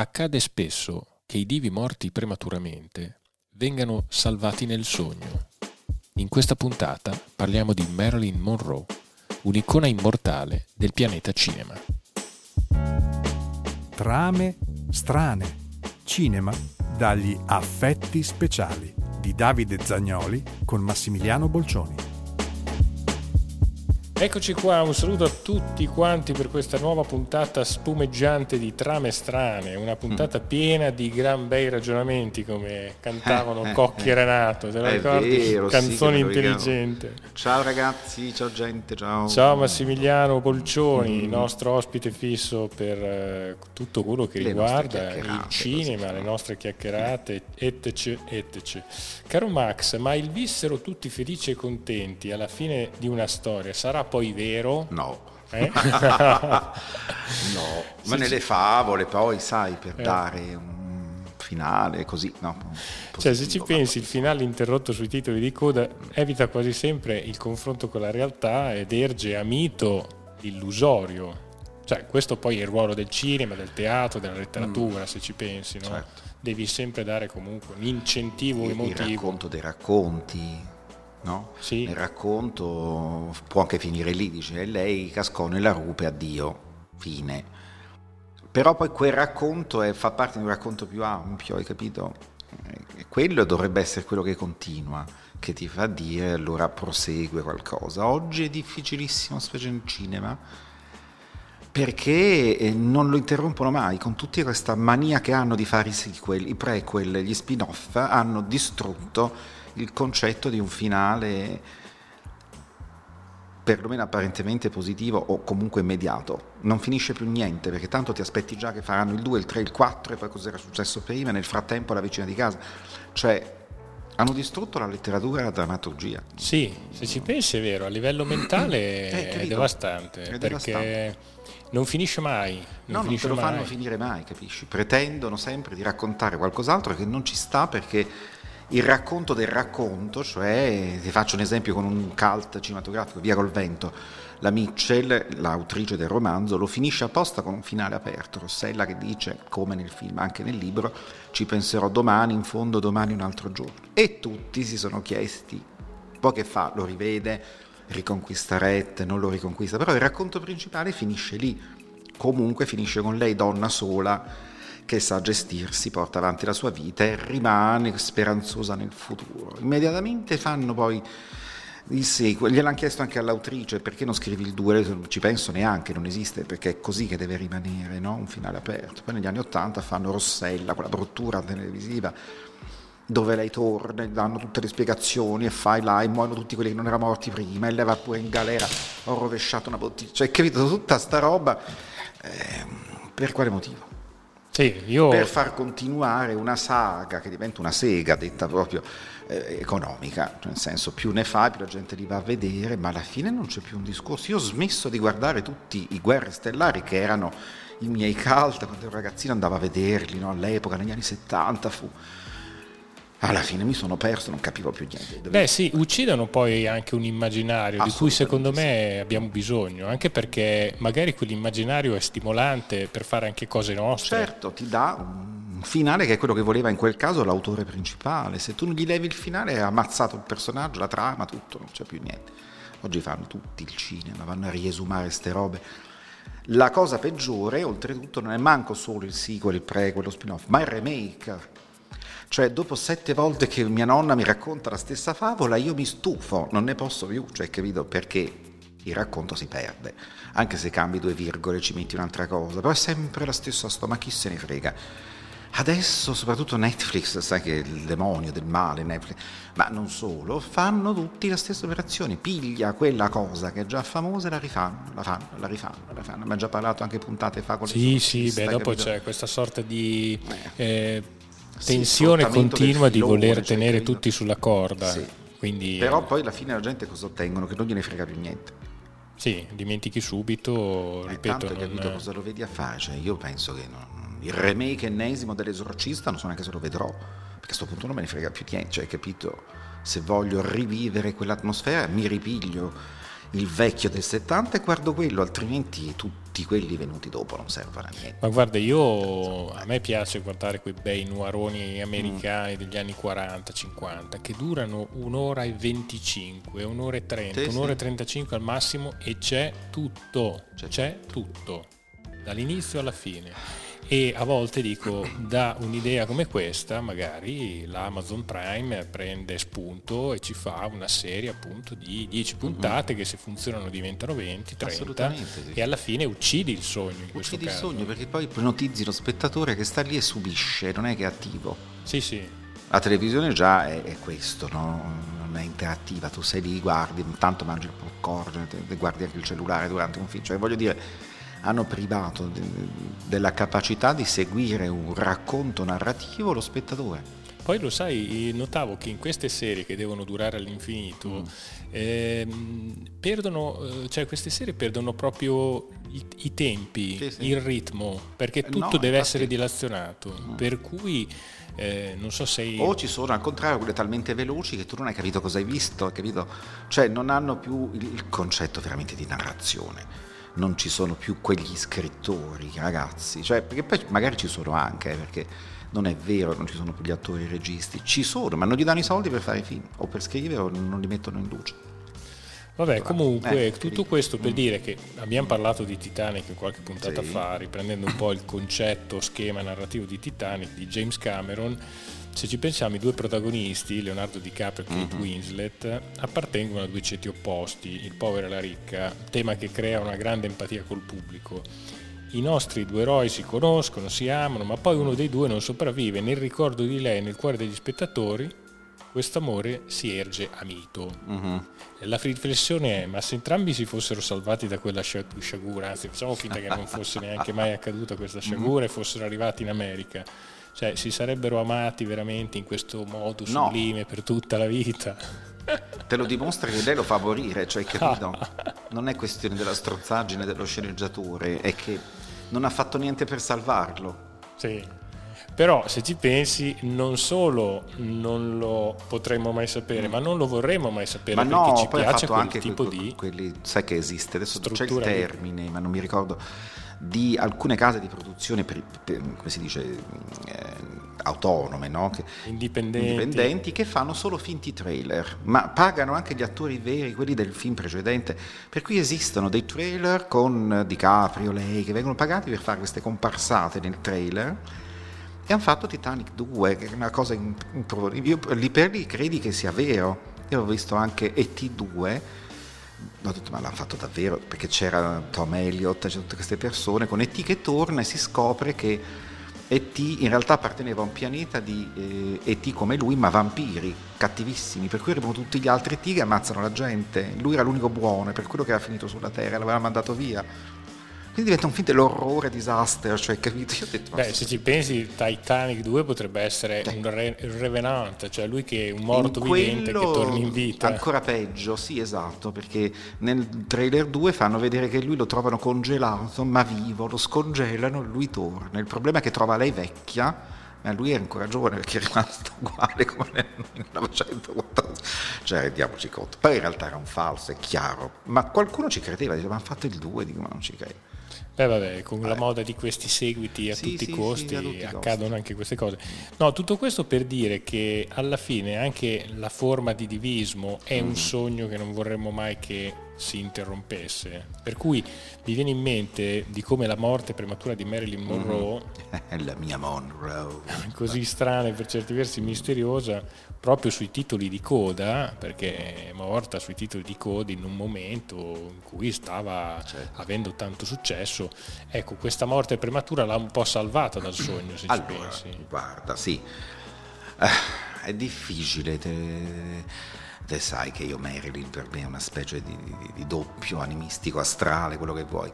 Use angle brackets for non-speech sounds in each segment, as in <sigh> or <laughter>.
accade spesso che i divi morti prematuramente vengano salvati nel sogno. In questa puntata parliamo di Marilyn Monroe, un'icona immortale del pianeta cinema. Trame strane. Cinema dagli affetti speciali di Davide Zagnoli con Massimiliano Bolcioni. Eccoci qua, un saluto a tutti quanti per questa nuova puntata spumeggiante di Trame Strane, una puntata mm. piena di gran bei ragionamenti come cantavano <laughs> eh, Cocchi eh, e Renato, te lo ricordi? Vero, Canzoni sì, intelligenti. Ciao ragazzi, ciao gente, ciao. Ciao Massimiliano Polcioni, mm. nostro ospite fisso per uh, tutto quello che le riguarda il cinema, le nostre chiacchierate, etc, etc. Caro Max, ma il vissero tutti felici e contenti alla fine di una storia sarà poi vero? No. Eh? <laughs> no, ma nelle favole poi sai per eh. dare un finale così, no? Cioè se ci pensi il finale interrotto sui titoli di coda evita quasi sempre il confronto con la realtà ed erge a mito illusorio. Cioè questo poi è il ruolo del cinema, del teatro, della letteratura mm. se ci pensi, no? Certo. Devi sempre dare comunque un incentivo il, emotivo. Il racconto dei racconti, no? Sì. Il racconto può anche finire lì, dice lei cascò nella rupe, addio, fine. Però poi quel racconto è, fa parte di un racconto più ampio, hai capito? E quello dovrebbe essere quello che continua, che ti fa dire allora prosegue qualcosa. Oggi è difficilissimo, specie in cinema, perché eh, non lo interrompono mai, con tutta questa mania che hanno di fare i sequel, i prequel, gli spin-off, hanno distrutto il concetto di un finale perlomeno apparentemente positivo o comunque immediato. Non finisce più niente perché tanto ti aspetti già che faranno il 2, il 3, il 4 e poi cosa era successo prima, nel frattempo la vicina di casa. Cioè hanno distrutto la letteratura e la drammaturgia. Sì, se ci pensi è vero, a livello mentale <clears throat> eh, è, devastante è perché devastante. non finisce mai. Non no, finisce non te lo mai. fanno finire mai, capisci? Pretendono sempre di raccontare qualcos'altro che non ci sta perché il racconto del racconto, cioè ti faccio un esempio con un cult cinematografico, Via col vento, la Mitchell, l'autrice del romanzo, lo finisce apposta con un finale aperto, Rossella che dice, come nel film, anche nel libro, ci penserò domani, in fondo domani un altro giorno. E tutti si sono chiesti, poi che fa? Lo rivede, riconquista Rette, non lo riconquista, però il racconto principale finisce lì, comunque finisce con lei donna sola, che sa gestirsi, porta avanti la sua vita e rimane speranzosa nel futuro. Immediatamente fanno poi il sequel, gliel'hanno chiesto anche all'autrice perché non scrivi il 2, ci penso neanche, non esiste perché è così che deve rimanere, no? un finale aperto. Poi negli anni Ottanta fanno Rossella, quella bruttura televisiva dove lei torna e danno tutte le spiegazioni e fai là e muoiono tutti quelli che non erano morti prima e lei va pure in galera, ho rovesciato una bottiglia, cioè capito tutta sta roba, eh, per quale motivo? Sì, io... per far continuare una saga che diventa una sega detta proprio eh, economica, nel senso più ne fa più la gente li va a vedere, ma alla fine non c'è più un discorso. Io ho smesso di guardare tutti i Guerre Stellari che erano i miei cult quando ero ragazzino andavo a vederli, no? all'epoca negli anni 70 fu alla fine mi sono perso, non capivo più niente. Beh sì, uccidono poi anche un immaginario di cui secondo me abbiamo bisogno, anche perché magari quell'immaginario è stimolante per fare anche cose nostre. Certo, ti dà un finale che è quello che voleva in quel caso l'autore principale. Se tu non gli levi il finale hai ammazzato il personaggio, la trama, tutto, non c'è più niente. Oggi fanno tutti il cinema, vanno a riesumare ste robe. La cosa peggiore, oltretutto, non è manco solo il sequel, il prequel, lo spin-off, ma il remake cioè, dopo sette volte che mia nonna mi racconta la stessa favola, io mi stufo, non ne posso più, cioè, capito? Perché il racconto si perde. Anche se cambi due virgole, ci metti un'altra cosa, però è sempre la stessa storia, ma chi se ne frega? Adesso, soprattutto Netflix, sai che è il demonio del male, Netflix, ma non solo, fanno tutti la stessa operazione, piglia quella cosa che è già famosa e la rifanno, la fanno, la rifanno, la fanno. Ma già parlato anche puntate fa con le Sì, sì, beh, dopo capito? c'è questa sorta di... Eh. Eh, tensione continua di voler cioè, tenere credo. tutti sulla corda. Sì. Quindi, Però poi alla fine la gente cosa ottengono? Che non gliene frega più niente. Sì, dimentichi subito, eh, ripeto. Tanto non... capito cosa lo vedi a fare, cioè, io penso che non... il remake ennesimo dell'esorcista non so neanche se lo vedrò, perché a questo punto non me ne frega più niente, cioè capito? Se voglio rivivere quell'atmosfera mi ripiglio il vecchio del 70 e guardo quello, altrimenti tutti quelli venuti dopo non servono a niente. Ma guarda, io a me piace guardare quei bei nuaroni americani mm. degli anni 40-50 che durano un'ora e 25, un'ora e 30, sì, un'ora sì. e 35 al massimo e c'è tutto, c'è, c'è tutto, dall'inizio alla fine e a volte dico da un'idea come questa magari l'Amazon Prime prende spunto e ci fa una serie appunto di 10 puntate mm-hmm. che se funzionano diventano 20, 30 sì. e alla fine uccidi il sogno in uccidi caso. il sogno perché poi ipnotizzi lo spettatore che sta lì e subisce, non è che è attivo. Sì, sì. La televisione già è, è questo, no? non è interattiva, tu sei lì, guardi, intanto mangi il popcorn, guardi anche il cellulare durante un film, cioè voglio dire hanno privato de, della capacità di seguire un racconto narrativo lo spettatore. Poi lo sai, notavo che in queste serie che devono durare all'infinito, mm. ehm, perdono, eh, cioè queste serie perdono proprio i, i tempi, sì, sì. il ritmo, perché tutto no, deve infatti... essere dilazionato. Mm. Per cui eh, non so se... O ci sono al contrario quelle talmente veloci che tu non hai capito cosa hai visto, hai capito? Cioè non hanno più il concetto veramente di narrazione non ci sono più quegli scrittori, ragazzi, cioè, perché poi magari ci sono anche, eh, perché non è vero, non ci sono più gli attori e i registi, ci sono, ma non gli danno i soldi per fare i film, o per scrivere o non li mettono in luce. Vabbè, comunque, eh, tutto questo per dire che abbiamo parlato di Titanic qualche puntata sì. fa, riprendendo un po' il concetto, schema narrativo di Titanic di James Cameron se ci pensiamo, i due protagonisti, Leonardo DiCaprio e Kate mm-hmm. Winslet, appartengono a due ceti opposti, il povero e la ricca, tema che crea una grande empatia col pubblico. I nostri due eroi si conoscono, si amano, ma poi uno dei due non sopravvive. Nel ricordo di lei, nel cuore degli spettatori, questo amore si erge a mito. Mm-hmm. La riflessione è: ma se entrambi si fossero salvati da quella sciagura, anzi, facciamo finta che non fosse <laughs> neanche mai accaduta questa mm-hmm. sciagura mm-hmm. e fossero arrivati in America cioè, si sarebbero amati veramente in questo modo sublime no. per tutta la vita. Te lo dimostra che lei lo fa morire, cioè, capito? <laughs> Non è questione della strozzaggine dello sceneggiatore, è che non ha fatto niente per salvarlo. Sì. Però se ci pensi, non solo non lo potremmo mai sapere, mm. ma non lo vorremmo mai sapere ma perché no, ci piace quel anche tipo que- di quelli, sai che esiste, adesso c'è il termine, ma non mi ricordo di alcune case di produzione, per, per, come si dice, eh, autonome, no? che, indipendenti. indipendenti. che fanno solo finti trailer, ma pagano anche gli attori veri, quelli del film precedente, per cui esistono dei trailer con DiCaprio, lei, che vengono pagati per fare queste comparsate nel trailer. E hanno fatto Titanic 2, che è una cosa improbabile. Io lì per lì credi che sia vero. Io ho visto anche ET2 ho detto ma l'hanno fatto davvero perché c'era Tom Elliott, c'erano tutte queste persone con E.T. che torna e si scopre che E.T. in realtà apparteneva a un pianeta di eh, E.T. come lui ma vampiri cattivissimi per cui arrivano tutti gli altri E.T. che ammazzano la gente lui era l'unico buono per quello che era finito sulla Terra l'aveva mandato via quindi diventa un film dell'orrore disaster, cioè capito? Io ho detto, Beh, se ci pensi, Titanic 2 potrebbe essere eh. un re- Revenant, cioè lui che è un morto vivente che torna in vita. Ancora peggio, sì, esatto, perché nel trailer 2 fanno vedere che lui lo trovano congelato, ma vivo, lo scongelano, lui torna. Il problema è che trova lei vecchia ma lui è ancora giovane perché è rimasto uguale come nel 1914 cioè rendiamoci conto poi in realtà era un falso è chiaro ma qualcuno ci credeva diceva ma hanno fatto il 2 dico ma non ci credo Beh, vabbè, con la moda di questi seguiti a sì, tutti i costi sì, tutti accadono costi. anche queste cose. No, tutto questo per dire che alla fine anche la forma di divismo è mm. un sogno che non vorremmo mai che si interrompesse. Per cui mi viene in mente di come la morte prematura di Marilyn Monroe, mm-hmm. <laughs> la mia Monroe, <laughs> così strana e per certi versi misteriosa, proprio sui titoli di coda, perché è morta sui titoli di coda in un momento in cui stava certo. avendo tanto successo. Ecco, questa morte prematura l'ha un po' salvata dal sogno, se allora, ci pensi. Guarda, sì. Uh, è difficile. Te te sai che io Marilyn per me è una specie di, di, di doppio animistico astrale, quello che vuoi.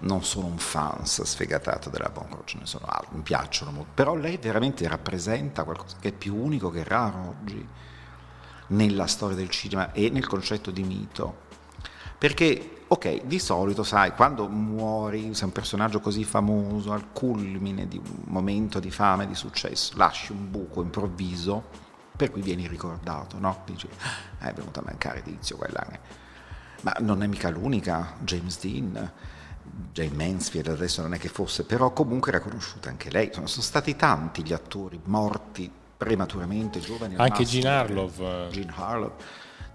Non sono un fan sfegatato della Monroe, ce ne sono altri, mi piacciono molto, però lei veramente rappresenta qualcosa che è più unico che raro oggi nella storia del cinema e nel concetto di mito. Perché, ok, di solito, sai, quando muori, sei un personaggio così famoso, al culmine di un momento di fame, di successo, lasci un buco improvviso per cui vieni ricordato, no? Dici, ah, è venuto a mancare Tizio quell'anno. Ma non è mica l'unica, James Dean, Jane Mansfield adesso non è che fosse, però comunque era conosciuta anche lei. Sono, sono stati tanti gli attori morti prematuramente, giovani. Anche Gene Harlow. Gene Harlow.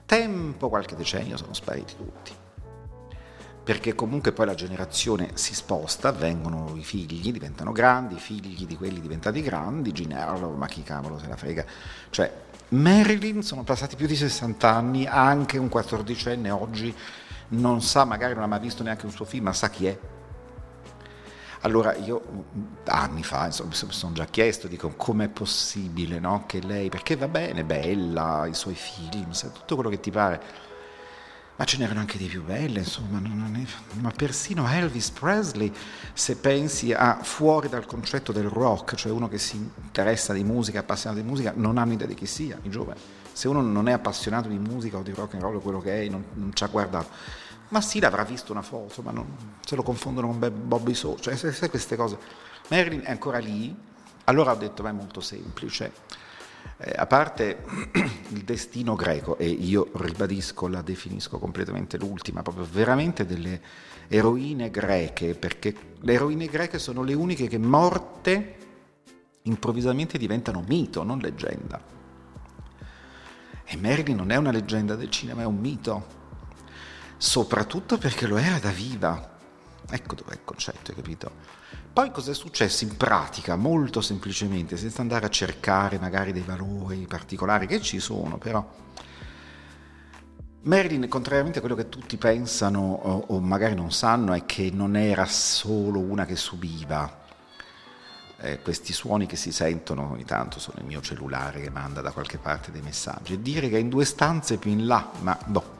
Tempo, qualche decennio, sono spariti tutti perché comunque poi la generazione si sposta, vengono i figli, diventano grandi, i figli di quelli diventati grandi, Gene Harlow, ma chi cavolo se la frega. Cioè, Marilyn sono passati più di 60 anni, anche un quattordicenne oggi non sa, magari non ha mai visto neanche un suo film, ma sa chi è. Allora io anni fa insomma, mi sono già chiesto, dico com'è possibile no? che lei, perché va bene, bella, i suoi film, tutto quello che ti pare, ma ce n'erano anche di più belle, insomma, è, ma persino Elvis Presley, se pensi a fuori dal concetto del rock, cioè uno che si interessa di musica, appassionato di musica, non hanno idea di chi sia, i giovani. Se uno non è appassionato di musica o di rock and roll, quello che è, non, non ci ha guardato. Ma sì, l'avrà visto una foto, ma non, se lo confondono con Bobby So, cioè se, queste cose. Marilyn è ancora lì, allora ho detto, ma è molto semplice eh, a parte <clears throat> il destino greco, e io ribadisco, la definisco completamente l'ultima, proprio veramente delle eroine greche, perché le eroine greche sono le uniche che morte improvvisamente diventano mito, non leggenda. E Marilyn non è una leggenda del cinema, è un mito, soprattutto perché lo era da viva. Ecco dov'è il concetto, hai capito? Poi cosa è successo in pratica? Molto semplicemente, senza andare a cercare magari dei valori particolari che ci sono, però Marilyn, contrariamente a quello che tutti pensano o, o magari non sanno, è che non era solo una che subiva. Eh, questi suoni che si sentono ogni tanto sono il mio cellulare che manda da qualche parte dei messaggi e dire che è in due stanze più in là, ma boh,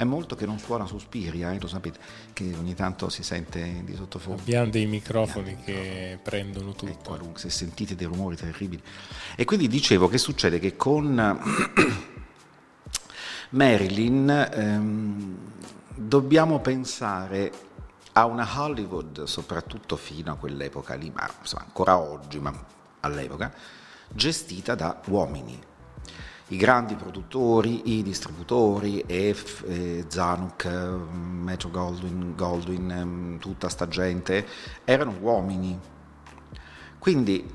è molto che non suona Suspiria, eh, lo sapete, che ogni tanto si sente di sottofondo. Abbiamo dei microfoni che prendono tutto. Ecco, se sentite dei rumori terribili. E quindi dicevo che succede che con <coughs> Marilyn ehm, dobbiamo pensare a una Hollywood, soprattutto fino a quell'epoca lì, ma insomma, ancora oggi, ma all'epoca, gestita da uomini i grandi produttori, i distributori, EF, eh, Zanuck, Metro Goldwyn, Goldwyn, ehm, tutta sta gente, erano uomini. Quindi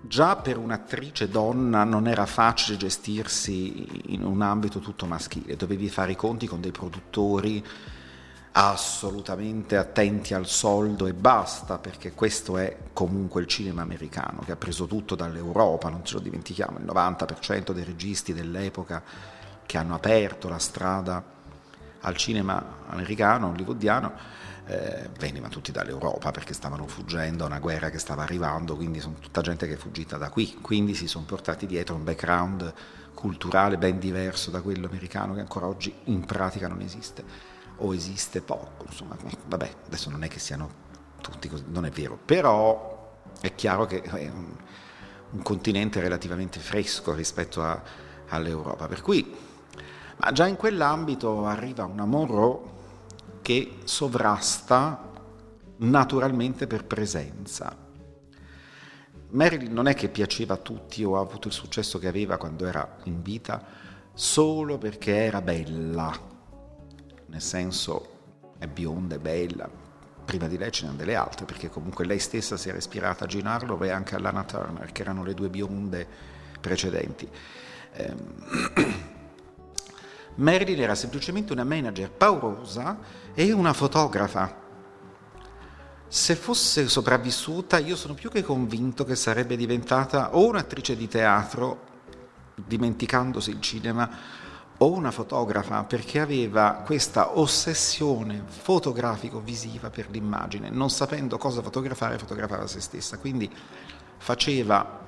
già per un'attrice donna non era facile gestirsi in un ambito tutto maschile, dovevi fare i conti con dei produttori assolutamente attenti al soldo e basta, perché questo è comunque il cinema americano che ha preso tutto dall'Europa, non ce lo dimentichiamo, il 90% dei registi dell'epoca che hanno aperto la strada al cinema americano, hollywoodiano, eh, venivano tutti dall'Europa perché stavano fuggendo a una guerra che stava arrivando, quindi sono tutta gente che è fuggita da qui, quindi si sono portati dietro un background culturale ben diverso da quello americano che ancora oggi in pratica non esiste o esiste poco, insomma, vabbè, adesso non è che siano tutti così, non è vero, però è chiaro che è un, un continente relativamente fresco rispetto a, all'Europa, per cui, ma già in quell'ambito arriva una Monroe che sovrasta naturalmente per presenza. Marilyn non è che piaceva a tutti o ha avuto il successo che aveva quando era in vita solo perché era bella, nel senso è bionda, è bella, prima di lei ce n'erano delle altre, perché comunque lei stessa si era ispirata a Jean Harlow e anche a Lana Turner, che erano le due bionde precedenti. Eh, <clears throat> Marilyn era semplicemente una manager paurosa e una fotografa. Se fosse sopravvissuta, io sono più che convinto che sarebbe diventata o un'attrice di teatro, dimenticandosi il cinema, o una fotografa perché aveva questa ossessione fotografico-visiva per l'immagine, non sapendo cosa fotografare, fotografava se stessa, quindi faceva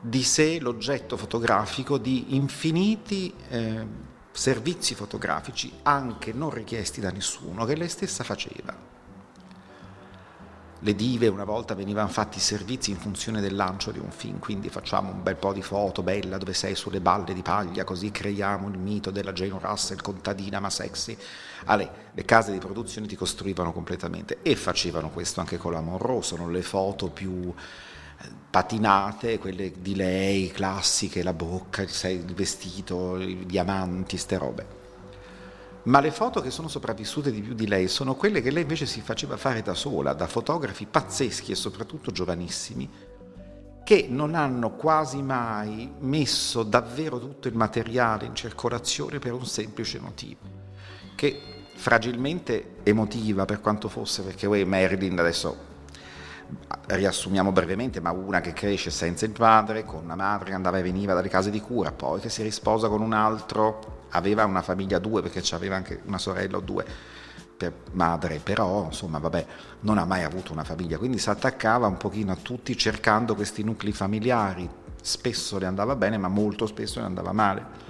di sé l'oggetto fotografico di infiniti eh, servizi fotografici, anche non richiesti da nessuno, che lei stessa faceva le dive una volta venivano fatti i servizi in funzione del lancio di un film, quindi facciamo un bel po' di foto bella dove sei sulle balle di paglia, così creiamo il mito della Jane Russell contadina ma sexy. Ale, le case di produzione ti costruivano completamente e facevano questo anche con la Monroe, sono le foto più eh, patinate, quelle di lei, classiche, la bocca, il vestito, i diamanti, ste robe. Ma le foto che sono sopravvissute di più di lei sono quelle che lei invece si faceva fare da sola, da fotografi pazzeschi e soprattutto giovanissimi, che non hanno quasi mai messo davvero tutto il materiale in circolazione per un semplice motivo, che fragilmente emotiva per quanto fosse, perché poi Marilyn adesso riassumiamo brevemente, ma una che cresce senza il padre, con una madre che andava e veniva dalle case di cura, poi che si risposa con un altro, aveva una famiglia a due perché aveva anche una sorella o due per madre, però insomma vabbè, non ha mai avuto una famiglia, quindi si attaccava un pochino a tutti cercando questi nuclei familiari, spesso le andava bene ma molto spesso le andava male.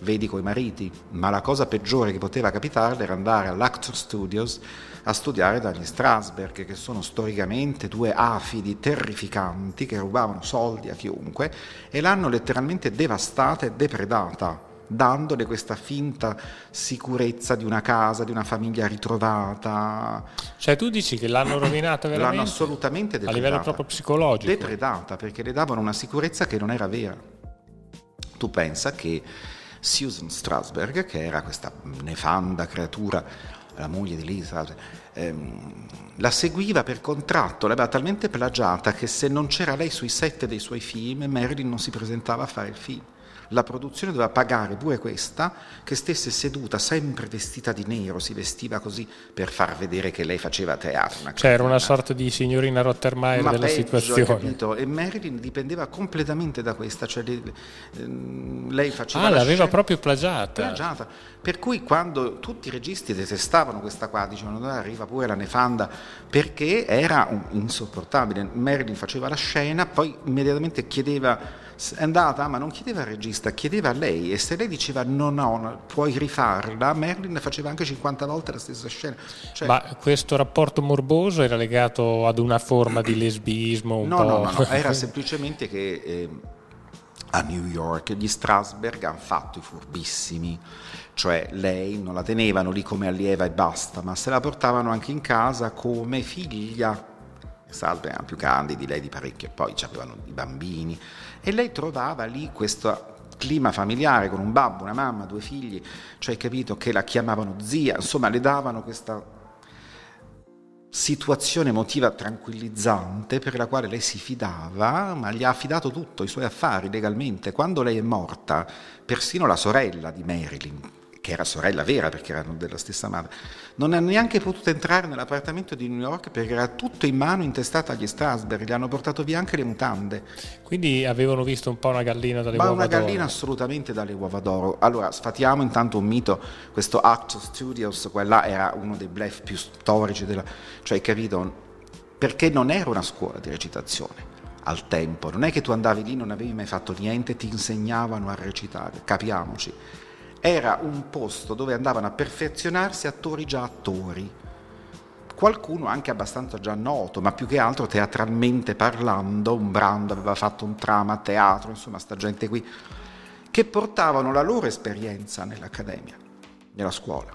Vedi coi mariti, ma la cosa peggiore che poteva capitarle era andare all'Actor Studios a studiare dagli Strasberg, che sono storicamente due afidi terrificanti che rubavano soldi a chiunque e l'hanno letteralmente devastata e depredata dandole questa finta sicurezza di una casa, di una famiglia ritrovata. Cioè tu dici che l'hanno rovinata veramente? L'hanno assolutamente depredata. A livello proprio psicologico? Depredata, perché le davano una sicurezza che non era vera. Tu pensa che Susan Strasberg, che era questa nefanda creatura, la moglie di Lisa, ehm, la seguiva per contratto, l'aveva talmente plagiata che se non c'era lei sui set dei suoi film, Marilyn non si presentava a fare il film la produzione doveva pagare pure questa, che stesse seduta sempre vestita di nero, si vestiva così per far vedere che lei faceva teatro. Cioè era una sorta di signorina Rottermeier Ma della peggio, situazione. Capito? E Marilyn dipendeva completamente da questa, cioè lei, ehm, lei faceva... Ah, la l'aveva scena, proprio plagiata. plagiata. Per cui quando tutti i registi detestavano questa qua, dicevano dove arriva pure la nefanda, perché era insopportabile. Marilyn faceva la scena, poi immediatamente chiedeva è andata, ma non chiedeva al regista, chiedeva a lei e se lei diceva no, no, puoi rifarla, Merlin faceva anche 50 volte la stessa scena. Cioè, ma questo rapporto morboso era legato ad una forma di lesbismo? No, no, no, no, era <laughs> semplicemente che eh, a New York gli Strasberg hanno fatto i furbissimi, cioè lei non la tenevano lì come allieva e basta, ma se la portavano anche in casa come figlia. Salve erano più grandi di lei di parecchio, poi avevano i bambini e lei trovava lì questo clima familiare con un babbo, una mamma, due figli, cioè capito che la chiamavano zia, insomma le davano questa situazione emotiva tranquillizzante per la quale lei si fidava, ma gli ha affidato tutto, i suoi affari legalmente. Quando lei è morta, persino la sorella di Marilyn, che era sorella vera perché erano della stessa madre, non ha neanche potuto entrare nell'appartamento di New York perché era tutto in mano intestato agli Strasberg, gli hanno portato via anche le mutande. Quindi avevano visto un po' una gallina dalle Ma uova una d'oro. gallina assolutamente dalle uova d'oro. Allora, sfatiamo intanto un mito, questo Actor Studios, quella era uno dei bluff più storici, della, cioè capito, perché non era una scuola di recitazione al tempo, non è che tu andavi lì, non avevi mai fatto niente, ti insegnavano a recitare, capiamoci era un posto dove andavano a perfezionarsi attori già attori. Qualcuno anche abbastanza già noto, ma più che altro teatralmente parlando, un Brando aveva fatto un trama a teatro, insomma, sta gente qui, che portavano la loro esperienza nell'accademia, nella scuola.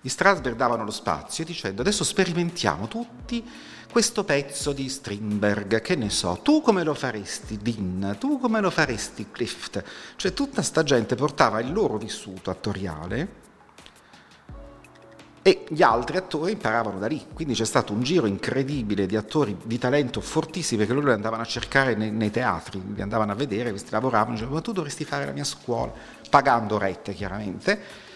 Gli Strasberg davano lo spazio dicendo adesso sperimentiamo tutti questo pezzo di Strindberg, che ne so, tu come lo faresti Dean, tu come lo faresti Clift, cioè tutta sta gente portava il loro vissuto attoriale e gli altri attori imparavano da lì, quindi c'è stato un giro incredibile di attori di talento fortissimi che loro li andavano a cercare nei, nei teatri, li andavano a vedere, questi lavoravano, dicevano ma tu dovresti fare la mia scuola, pagando rette chiaramente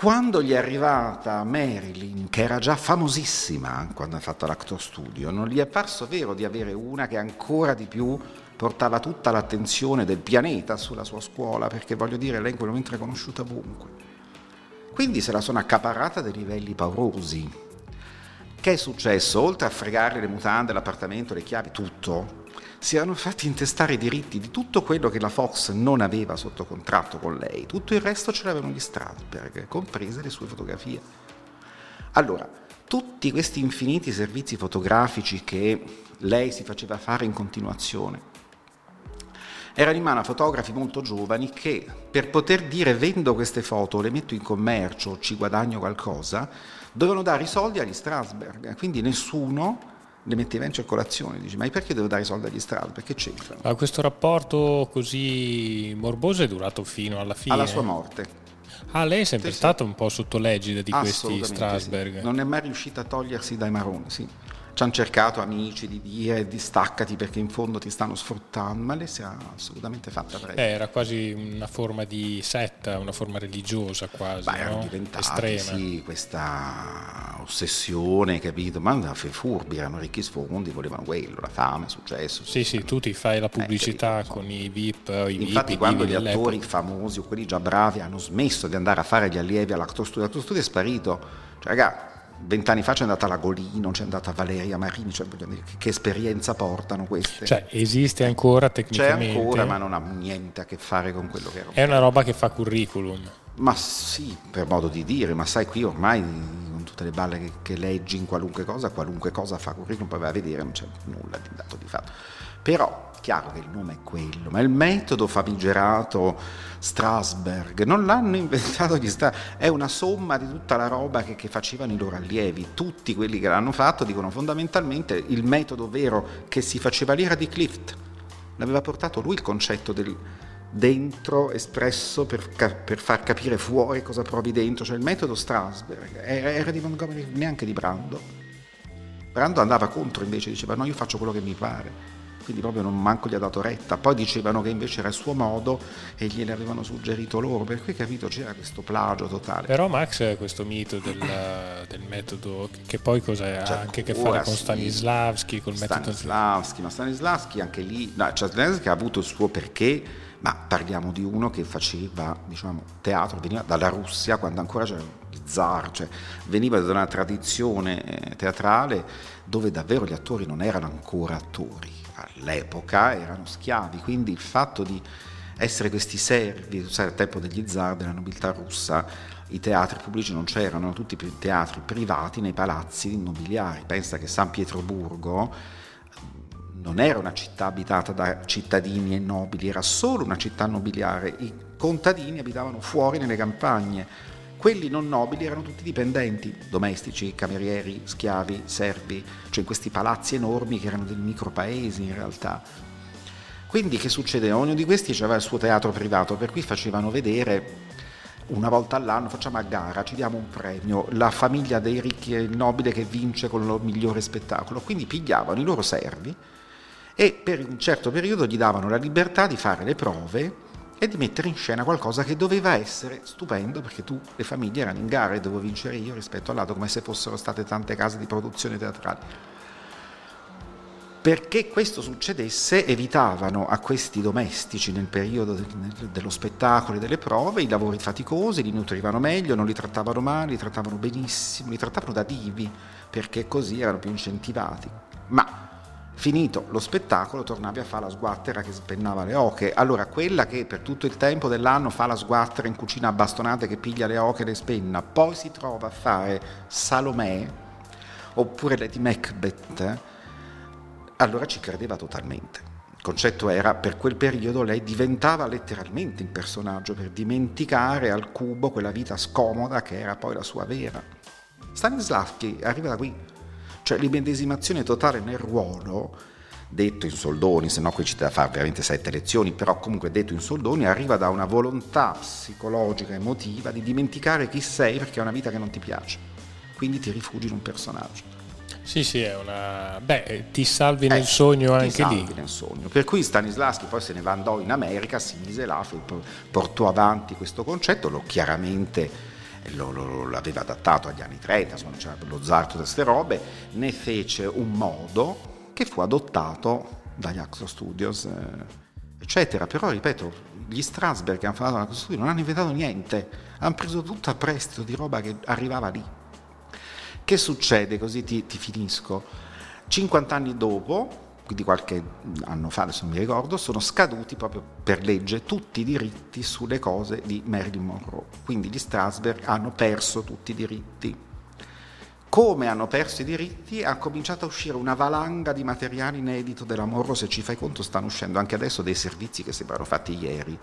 quando gli è arrivata Marilyn, che era già famosissima quando ha fatto l'Actor Studio, non gli è parso vero di avere una che ancora di più portava tutta l'attenzione del pianeta sulla sua scuola, perché voglio dire, lei in quel momento era conosciuta ovunque. Quindi se la sono accaparrata a dei livelli paurosi. Che è successo? Oltre a fregarle le mutande, l'appartamento, le chiavi, tutto, si erano fatti intestare i diritti di tutto quello che la Fox non aveva sotto contratto con lei, tutto il resto ce l'avevano gli Strasberg, comprese le sue fotografie. Allora, tutti questi infiniti servizi fotografici che lei si faceva fare in continuazione, erano in mano a fotografi molto giovani che per poter dire vendo queste foto, le metto in commercio, ci guadagno qualcosa, dovevano dare i soldi agli Strasberg, quindi nessuno le metteva in circolazione, dici ma perché devo dare i soldi agli Strasberg? Perché c'entra? Ma questo rapporto così morboso è durato fino alla fine? Alla sua morte. Ah, lei è sempre Sì, sì. stato un po' sotto l'egida di questi Strasberg. sì. Non è mai riuscita a togliersi dai maroni, sì. Ci hanno cercato amici di dire distaccati perché in fondo ti stanno sfruttando, ma lei si è assolutamente fatta prendere. Eh, era quasi una forma di setta, una forma religiosa quasi, Beh, erano no? diventati estrema. sì, questa ossessione, capito? Ma da furbi, erano ricchi sfondi, volevano quello, la fame, il successo. Sì, sì, tu ti fai la pubblicità capito, con i VIP, i Infatti VIP, quando gli dell'epoca. attori famosi o quelli già bravi hanno smesso di andare a fare gli allievi all'Actor Studio, l'Actor Studio è sparito. Cioè, raga, vent'anni fa c'è andata la Golino, c'è andata Valeria Marini, cioè, che, esperienza portano queste? Cioè, esiste ancora c'è tecnicamente. ancora, ma non ha niente a che fare con quello che era. È una roba che fa curriculum. Ma sì, per modo di dire, ma sai qui ormai con tutte le balle che, che leggi in qualunque cosa, qualunque cosa fa curriculum, poi vai a vedere, non c'è nulla di dato di fatto. Però, chiaro che il nome è quello, ma il metodo famigerato Strasberg non l'hanno <laughs> inventato gli Stra- è una somma di tutta la roba che, che facevano i loro allievi. Tutti quelli che l'hanno fatto dicono fondamentalmente il metodo vero che si faceva lì era di Clift. L'aveva portato lui il concetto del dentro espresso per, per far capire fuori cosa provi dentro, cioè il metodo Strasberg era, era di Montgomery, neanche di Brando. Brando andava contro invece, diceva no io faccio quello che mi pare, quindi proprio non manco gli ha dato retta, poi dicevano che invece era il suo modo e gliene avevano suggerito loro, per cui capito c'era questo plagio totale. Però Max questo mito del, del metodo, che poi cosa ha C'è anche a che fare con. Stanislavski, col metodo... Stanislavski, ma Stanislavski anche lì, no, cioè Stanislavski ha avuto il suo perché, ma parliamo di uno che faceva diciamo, teatro, veniva dalla Russia quando ancora c'era il zar, cioè veniva da una tradizione eh, teatrale dove davvero gli attori non erano ancora attori, all'epoca erano schiavi, quindi il fatto di essere questi servi, sai, al tempo degli zar, della nobiltà russa, i teatri pubblici non c'erano, erano tutti teatri privati nei palazzi nobiliari. Pensa che San Pietroburgo non era una città abitata da cittadini e nobili, era solo una città nobiliare. I contadini abitavano fuori nelle campagne. Quelli non nobili erano tutti dipendenti, domestici, camerieri, schiavi, servi, cioè in questi palazzi enormi che erano dei micropaesi in realtà. Quindi che succedeva? Ognuno di questi aveva il suo teatro privato, per cui facevano vedere una volta all'anno, facciamo a gara, ci diamo un premio, la famiglia dei ricchi e il nobile che vince con il migliore spettacolo. Quindi pigliavano i loro servi e per un certo periodo gli davano la libertà di fare le prove e di mettere in scena qualcosa che doveva essere stupendo perché tu, le famiglie erano in gara e dovevo vincere io rispetto all'altro, come se fossero state tante case di produzione teatrale. Perché questo succedesse evitavano a questi domestici nel periodo dello spettacolo e delle prove i lavori faticosi, li nutrivano meglio, non li trattavano male, li trattavano benissimo, li trattavano da divi perché così erano più incentivati. Ma finito lo spettacolo tornavi a fare la sguattera che spennava le oche. Allora quella che per tutto il tempo dell'anno fa la sguattera in cucina a bastonate che piglia le oche e le spenna, poi si trova a fare Salomè oppure Lady Macbeth, allora ci credeva totalmente. Il concetto era, per quel periodo lei diventava letteralmente il personaggio per dimenticare al cubo quella vita scomoda che era poi la sua vera. Stanislavski arriva da qui, cioè l'immedesimazione totale nel ruolo, detto in soldoni, se no qui ci da fare veramente sette lezioni, però comunque detto in soldoni, arriva da una volontà psicologica, emotiva di dimenticare chi sei perché è una vita che non ti piace. Quindi ti rifugi in un personaggio. Sì, sì, è una... Beh, ti salvi nel Eh, sogno ti anche salvi lì. nel sogno. Per cui Stanislavski poi se ne andò in America, si mise là, portò avanti questo concetto, lo chiaramente lo, lo- l'aveva adattato agli anni 30, insomma, c'era lo zarto di queste robe, ne fece un modo che fu adottato dagli Actor Studios, eh, eccetera. Però, ripeto, gli Strasberg che hanno fondato l'Actor Studio non hanno inventato niente, hanno preso tutto a prestito di roba che arrivava lì. Che succede? Così ti, ti finisco. 50 anni dopo, quindi qualche anno fa, adesso non mi ricordo, sono scaduti proprio per legge tutti i diritti sulle cose di Marilyn Monroe. Quindi gli Strasberg hanno perso tutti i diritti. Come hanno perso i diritti, ha cominciato a uscire una valanga di materiale inedito della Monroe, se ci fai conto stanno uscendo anche adesso dei servizi che sembrano fatti ieri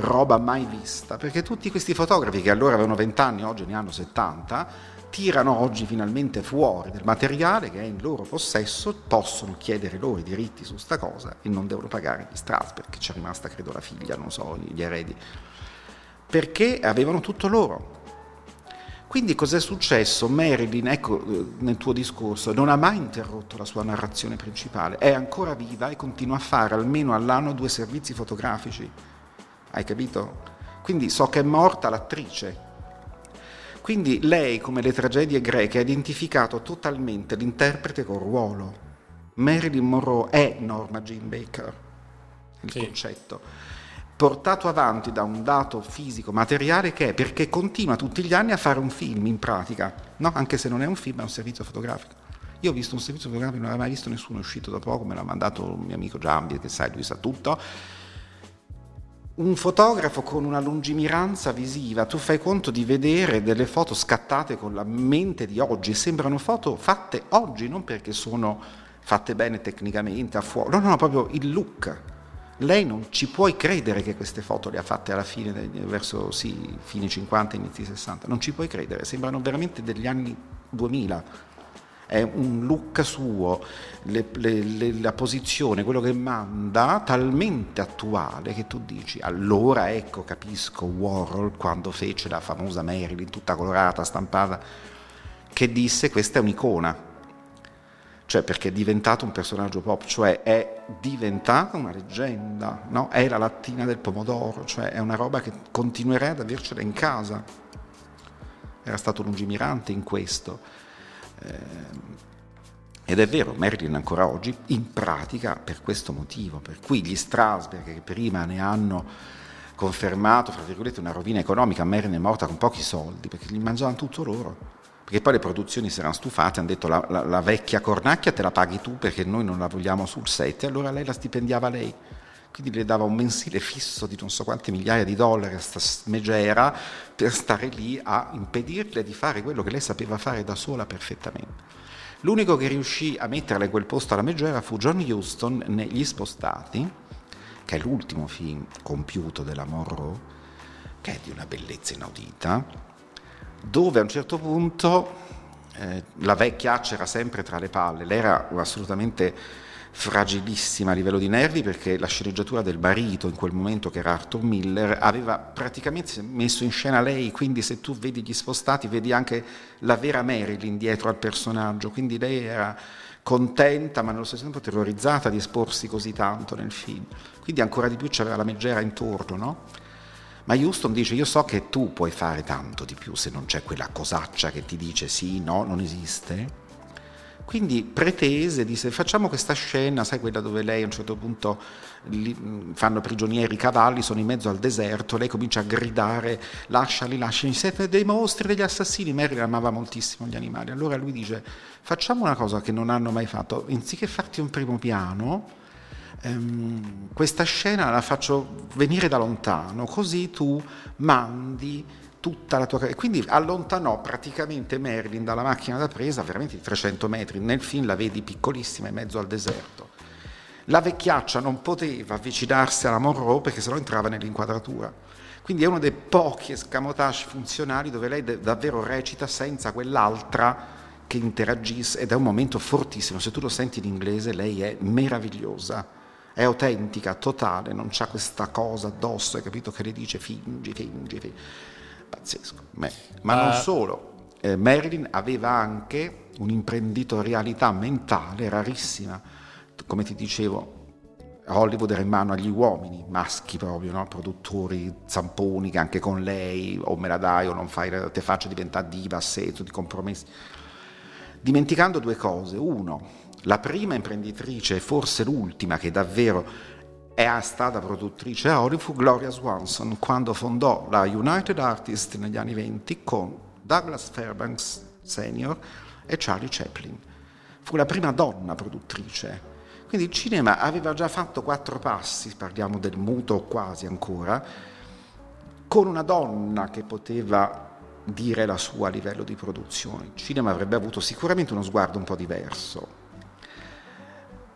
roba mai vista, perché tutti questi fotografi che allora avevano 20 anni, oggi ne hanno 70, tirano oggi finalmente fuori del materiale che è in loro possesso, possono chiedere loro i diritti su sta cosa e non devono pagare gli Strasberg, che c'è rimasta credo la figlia, non so, gli eredi. perché avevano tutto loro. Quindi cos'è successo? Marilyn, ecco eh, nel tuo discorso, non ha mai interrotto la sua narrazione principale, è ancora viva e continua a fare almeno all'anno due servizi fotografici. Hai capito? Quindi so che è morta l'attrice. Quindi lei, come le tragedie greche, ha identificato totalmente l'interprete col ruolo. Marilyn Monroe è Norma Jean Baker, il sì. concetto portato avanti da un dato fisico, materiale che è perché continua tutti gli anni a fare un film in pratica, no? anche se non è un film, è un servizio fotografico. Io ho visto un servizio fotografico, non l'aveva mai visto nessuno, è uscito da poco, me l'ha mandato un mio amico Giambi, che sai, lui sa tutto. Un fotografo con una lungimiranza visiva, tu fai conto di vedere delle foto scattate con la mente di oggi, sembrano foto fatte oggi, non perché sono fatte bene tecnicamente a fuoco, no, no, proprio il look lei non ci puoi credere che queste foto le ha fatte alla fine, verso sì, fine 50, inizi 60, non ci puoi credere, sembrano veramente degli anni 2000. È un look suo, le, le, le, la posizione, quello che manda, talmente attuale che tu dici, allora ecco, capisco Warhol quando fece la famosa Marilyn tutta colorata, stampata, che disse questa è un'icona cioè perché è diventato un personaggio pop, cioè è diventata una leggenda, no? è la lattina del pomodoro, cioè è una roba che continuerei ad avercela in casa. Era stato lungimirante in questo. Eh, ed è vero, Marilyn ancora oggi in pratica per questo motivo, per cui gli Strasberg che prima ne hanno confermato, fra virgolette, una rovina economica, Marilyn è morta con pochi soldi, perché gli mangiavano tutto loro perché poi le produzioni si erano stufate, hanno detto la, la, la, vecchia cornacchia te la paghi tu perché noi non la vogliamo sul set, e allora lei la stipendiava lei. Quindi le dava un mensile fisso di non so quante migliaia di dollari a questa megera per stare lì a impedirle di fare quello che lei sapeva fare da sola perfettamente. L'unico che riuscì a metterla in quel posto alla megera fu John Huston negli Spostati, che è l'ultimo film compiuto della Monroe, che è di una bellezza inaudita, dove a un certo punto eh, la vecchiaccia era sempre tra le palle, lei era assolutamente fragilissima a livello di nervi perché la sceneggiatura del marito in quel momento che era Arthur Miller aveva praticamente messo in scena lei, quindi se tu vedi gli spostati vedi anche la vera Marilyn dietro al personaggio, quindi lei era contenta ma nello stesso tempo terrorizzata di esporsi così tanto nel film, quindi ancora di più c'aveva la meggera intorno, no? Ma Houston dice io so che tu puoi fare tanto di più se non c'è quella cosaccia che ti dice sì, no, non esiste. Quindi pretese, disse facciamo questa scena, sai quella dove lei a un certo punto li, fanno prigionieri i cavalli, sono in mezzo al deserto, lei comincia a gridare lasciali, lasciali, siete dei mostri, degli assassini, Mary amava moltissimo gli animali, allora lui dice facciamo una cosa che non hanno mai fatto, anziché farti un primo piano, ehm, questa scena la faccio venire da lontano, così tu mandi tutta la tua... E quindi allontanò praticamente Merlin dalla macchina da presa veramente di 300 metri, nel film la vedi piccolissima in mezzo al deserto. La vecchiaccia non poteva avvicinarsi alla Monroe perché sennò entrava nell'inquadratura. Quindi è uno dei pochi escamotage funzionali dove lei davvero recita senza quell'altra che interagisse ed è un momento fortissimo. Se tu lo senti in inglese, lei è meravigliosa è autentica, totale, non c'ha questa cosa addosso, hai capito che le dice fingi, fingi, fingi. Pazzesco. Ma non solo, eh, Marilyn aveva anche un'imprenditorialità mentale rarissima, come ti dicevo, Hollywood era in mano agli uomini, maschi proprio, no? produttori zamponi che anche con lei o me la dai o non fai, te faccio diventare diva a senso di compromessi. Dimenticando due cose. Uno, la prima imprenditrice forse l'ultima che davvero è stata produttrice a Hollywood fu Gloria Swanson quando fondò la United Artists negli anni 20 con Douglas Fairbanks Sr. e Charlie Chaplin. Fu la prima donna produttrice. Quindi il cinema aveva già fatto quattro passi, parliamo del muto quasi ancora, con una donna che poteva dire la sua a livello di produzione. Il cinema avrebbe avuto sicuramente uno sguardo un po' diverso,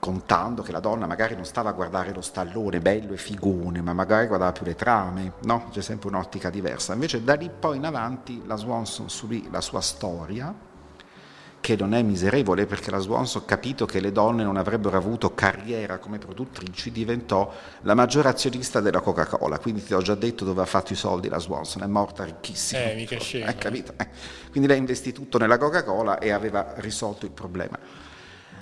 contando che la donna magari non stava a guardare lo stallone bello e figone, ma magari guardava più le trame, no? C'è sempre un'ottica diversa. Invece da lì poi in avanti la Swanson subì la sua storia, che non è miserevole perché la Swanson, capito che le donne non avrebbero avuto carriera come produttrici, diventò la maggiore azionista della Coca-Cola. Quindi ti ho già detto dove ha fatto i soldi la Swanson, è morta ricchissima. Eh, mica scema. <laughs> Eh, capito? Eh. Quindi lei investì tutto nella Coca-Cola e aveva risolto il problema.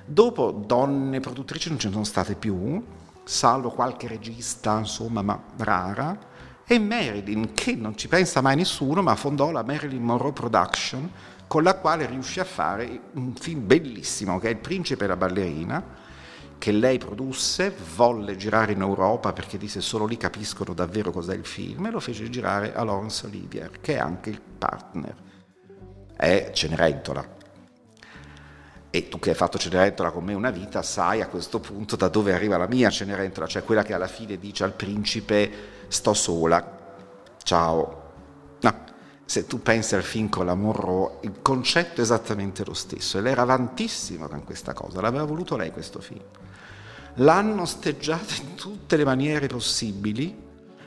Dopo donne produttrici non ce ne sono state più, salvo qualche regista, insomma, ma rara, e Marilyn, che non ci pensa mai nessuno, ma fondò la Marilyn Monroe Production, con la quale riuscì a fare un film bellissimo che è Il principe e la ballerina, che lei produsse, volle girare in Europa perché disse solo lì capiscono davvero cos'è il film e lo fece girare a Laurence Olivier, che è anche il partner. È Cenerentola. E tu che hai fatto Cenerentola con me una vita sai a questo punto da dove arriva la mia Cenerentola, cioè quella che alla fine dice al principe sto sola, ciao. No, se tu pensi al film con la Monroe, il concetto è esattamente lo stesso e lei era avantissima con questa cosa, l'aveva voluto lei questo film. L'hanno osteggiato in tutte le maniere possibili,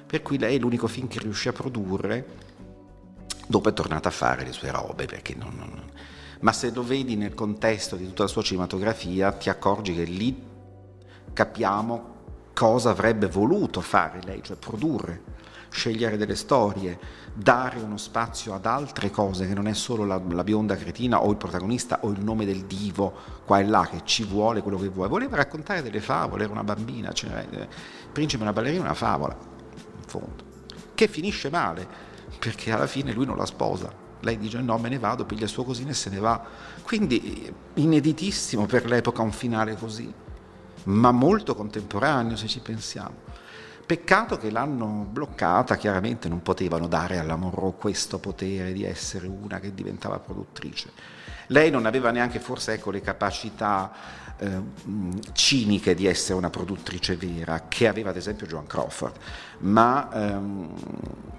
per cui lei è l'unico film che riuscì a produrre, dopo è tornata a fare le sue robe, perché non, non, ma se lo vedi nel contesto di tutta la sua cinematografia ti accorgi che lì capiamo cosa avrebbe voluto fare lei, cioè produrre scegliere delle storie, dare uno spazio ad altre cose che non è solo la, la, bionda cretina o il protagonista o il nome del divo qua e là che ci vuole quello che vuole. Voleva raccontare delle favole, era una bambina, cioè, il principe e una ballerina una favola, in fondo, che finisce male perché alla fine lui non la sposa. Lei dice no, me ne vado, piglia il suo cosino e se ne va. Quindi ineditissimo per l'epoca un finale così, ma molto contemporaneo se ci pensiamo. Peccato che l'hanno bloccata, chiaramente non potevano dare alla Monroe questo potere di essere una che diventava produttrice. Lei non aveva neanche forse ecco, le capacità eh, ciniche di essere una produttrice vera, che aveva ad esempio Joan Crawford, ma ehm,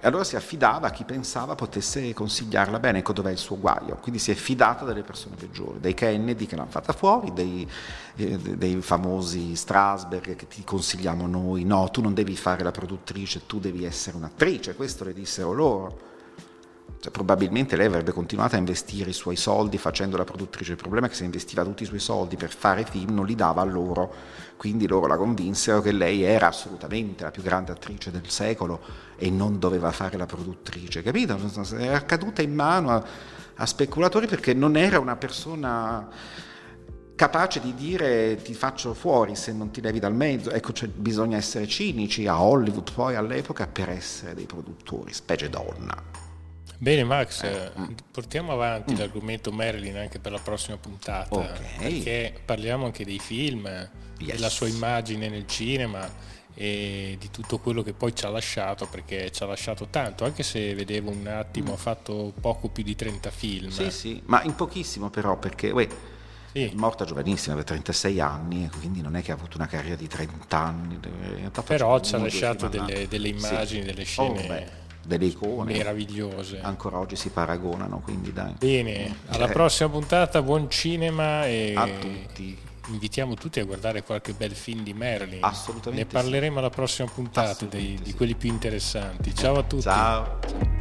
allora si affidava a chi pensava potesse consigliarla bene, ecco dov'è il suo guaio, quindi si è fidata delle persone peggiori, dei Kennedy che l'hanno fatta fuori, dei, eh, dei famosi Strasberg che ti consigliamo noi, no, tu non devi fare la produttrice, tu devi essere un'attrice, questo le dissero loro cioè, probabilmente lei avrebbe continuato a investire i suoi soldi facendo la produttrice. Il problema è che se investiva tutti i suoi soldi per fare film non li dava a loro, quindi loro la convinsero che lei era assolutamente la più grande attrice del secolo e non doveva fare la produttrice, capito? Era caduta in mano a, a speculatori perché non era una persona capace di dire ti faccio fuori se non ti levi dal mezzo. Ecco, cioè, bisogna essere cinici a Hollywood poi all'epoca per essere dei produttori, specie donna. Bene Max, eh, portiamo avanti mm. l'argomento Marilyn anche per la prossima puntata, okay. perché parliamo anche dei film, yes. della sua immagine nel cinema e di tutto quello che poi ci ha lasciato, perché ci ha lasciato tanto, anche se vedevo un attimo, mm. ha fatto poco più di 30 film. Sì, sì, ma in pochissimo però, perché uè, sì. è morta giovanissima, aveva 36 anni, quindi non è che ha avuto una carriera di 30 anni. Però ci ha lasciato delle, delle, immagini, sì. delle scene... Oh, delle icone meravigliose. Ancora oggi si paragonano, quindi dai. Bene, alla eh. prossima puntata, buon cinema e a tutti. Invitiamo tutti a guardare qualche bel film di Merlin. Assolutamente. Ne parleremo sì. alla prossima puntata dei, di quelli più interessanti. Ciao a tutti. Ciao.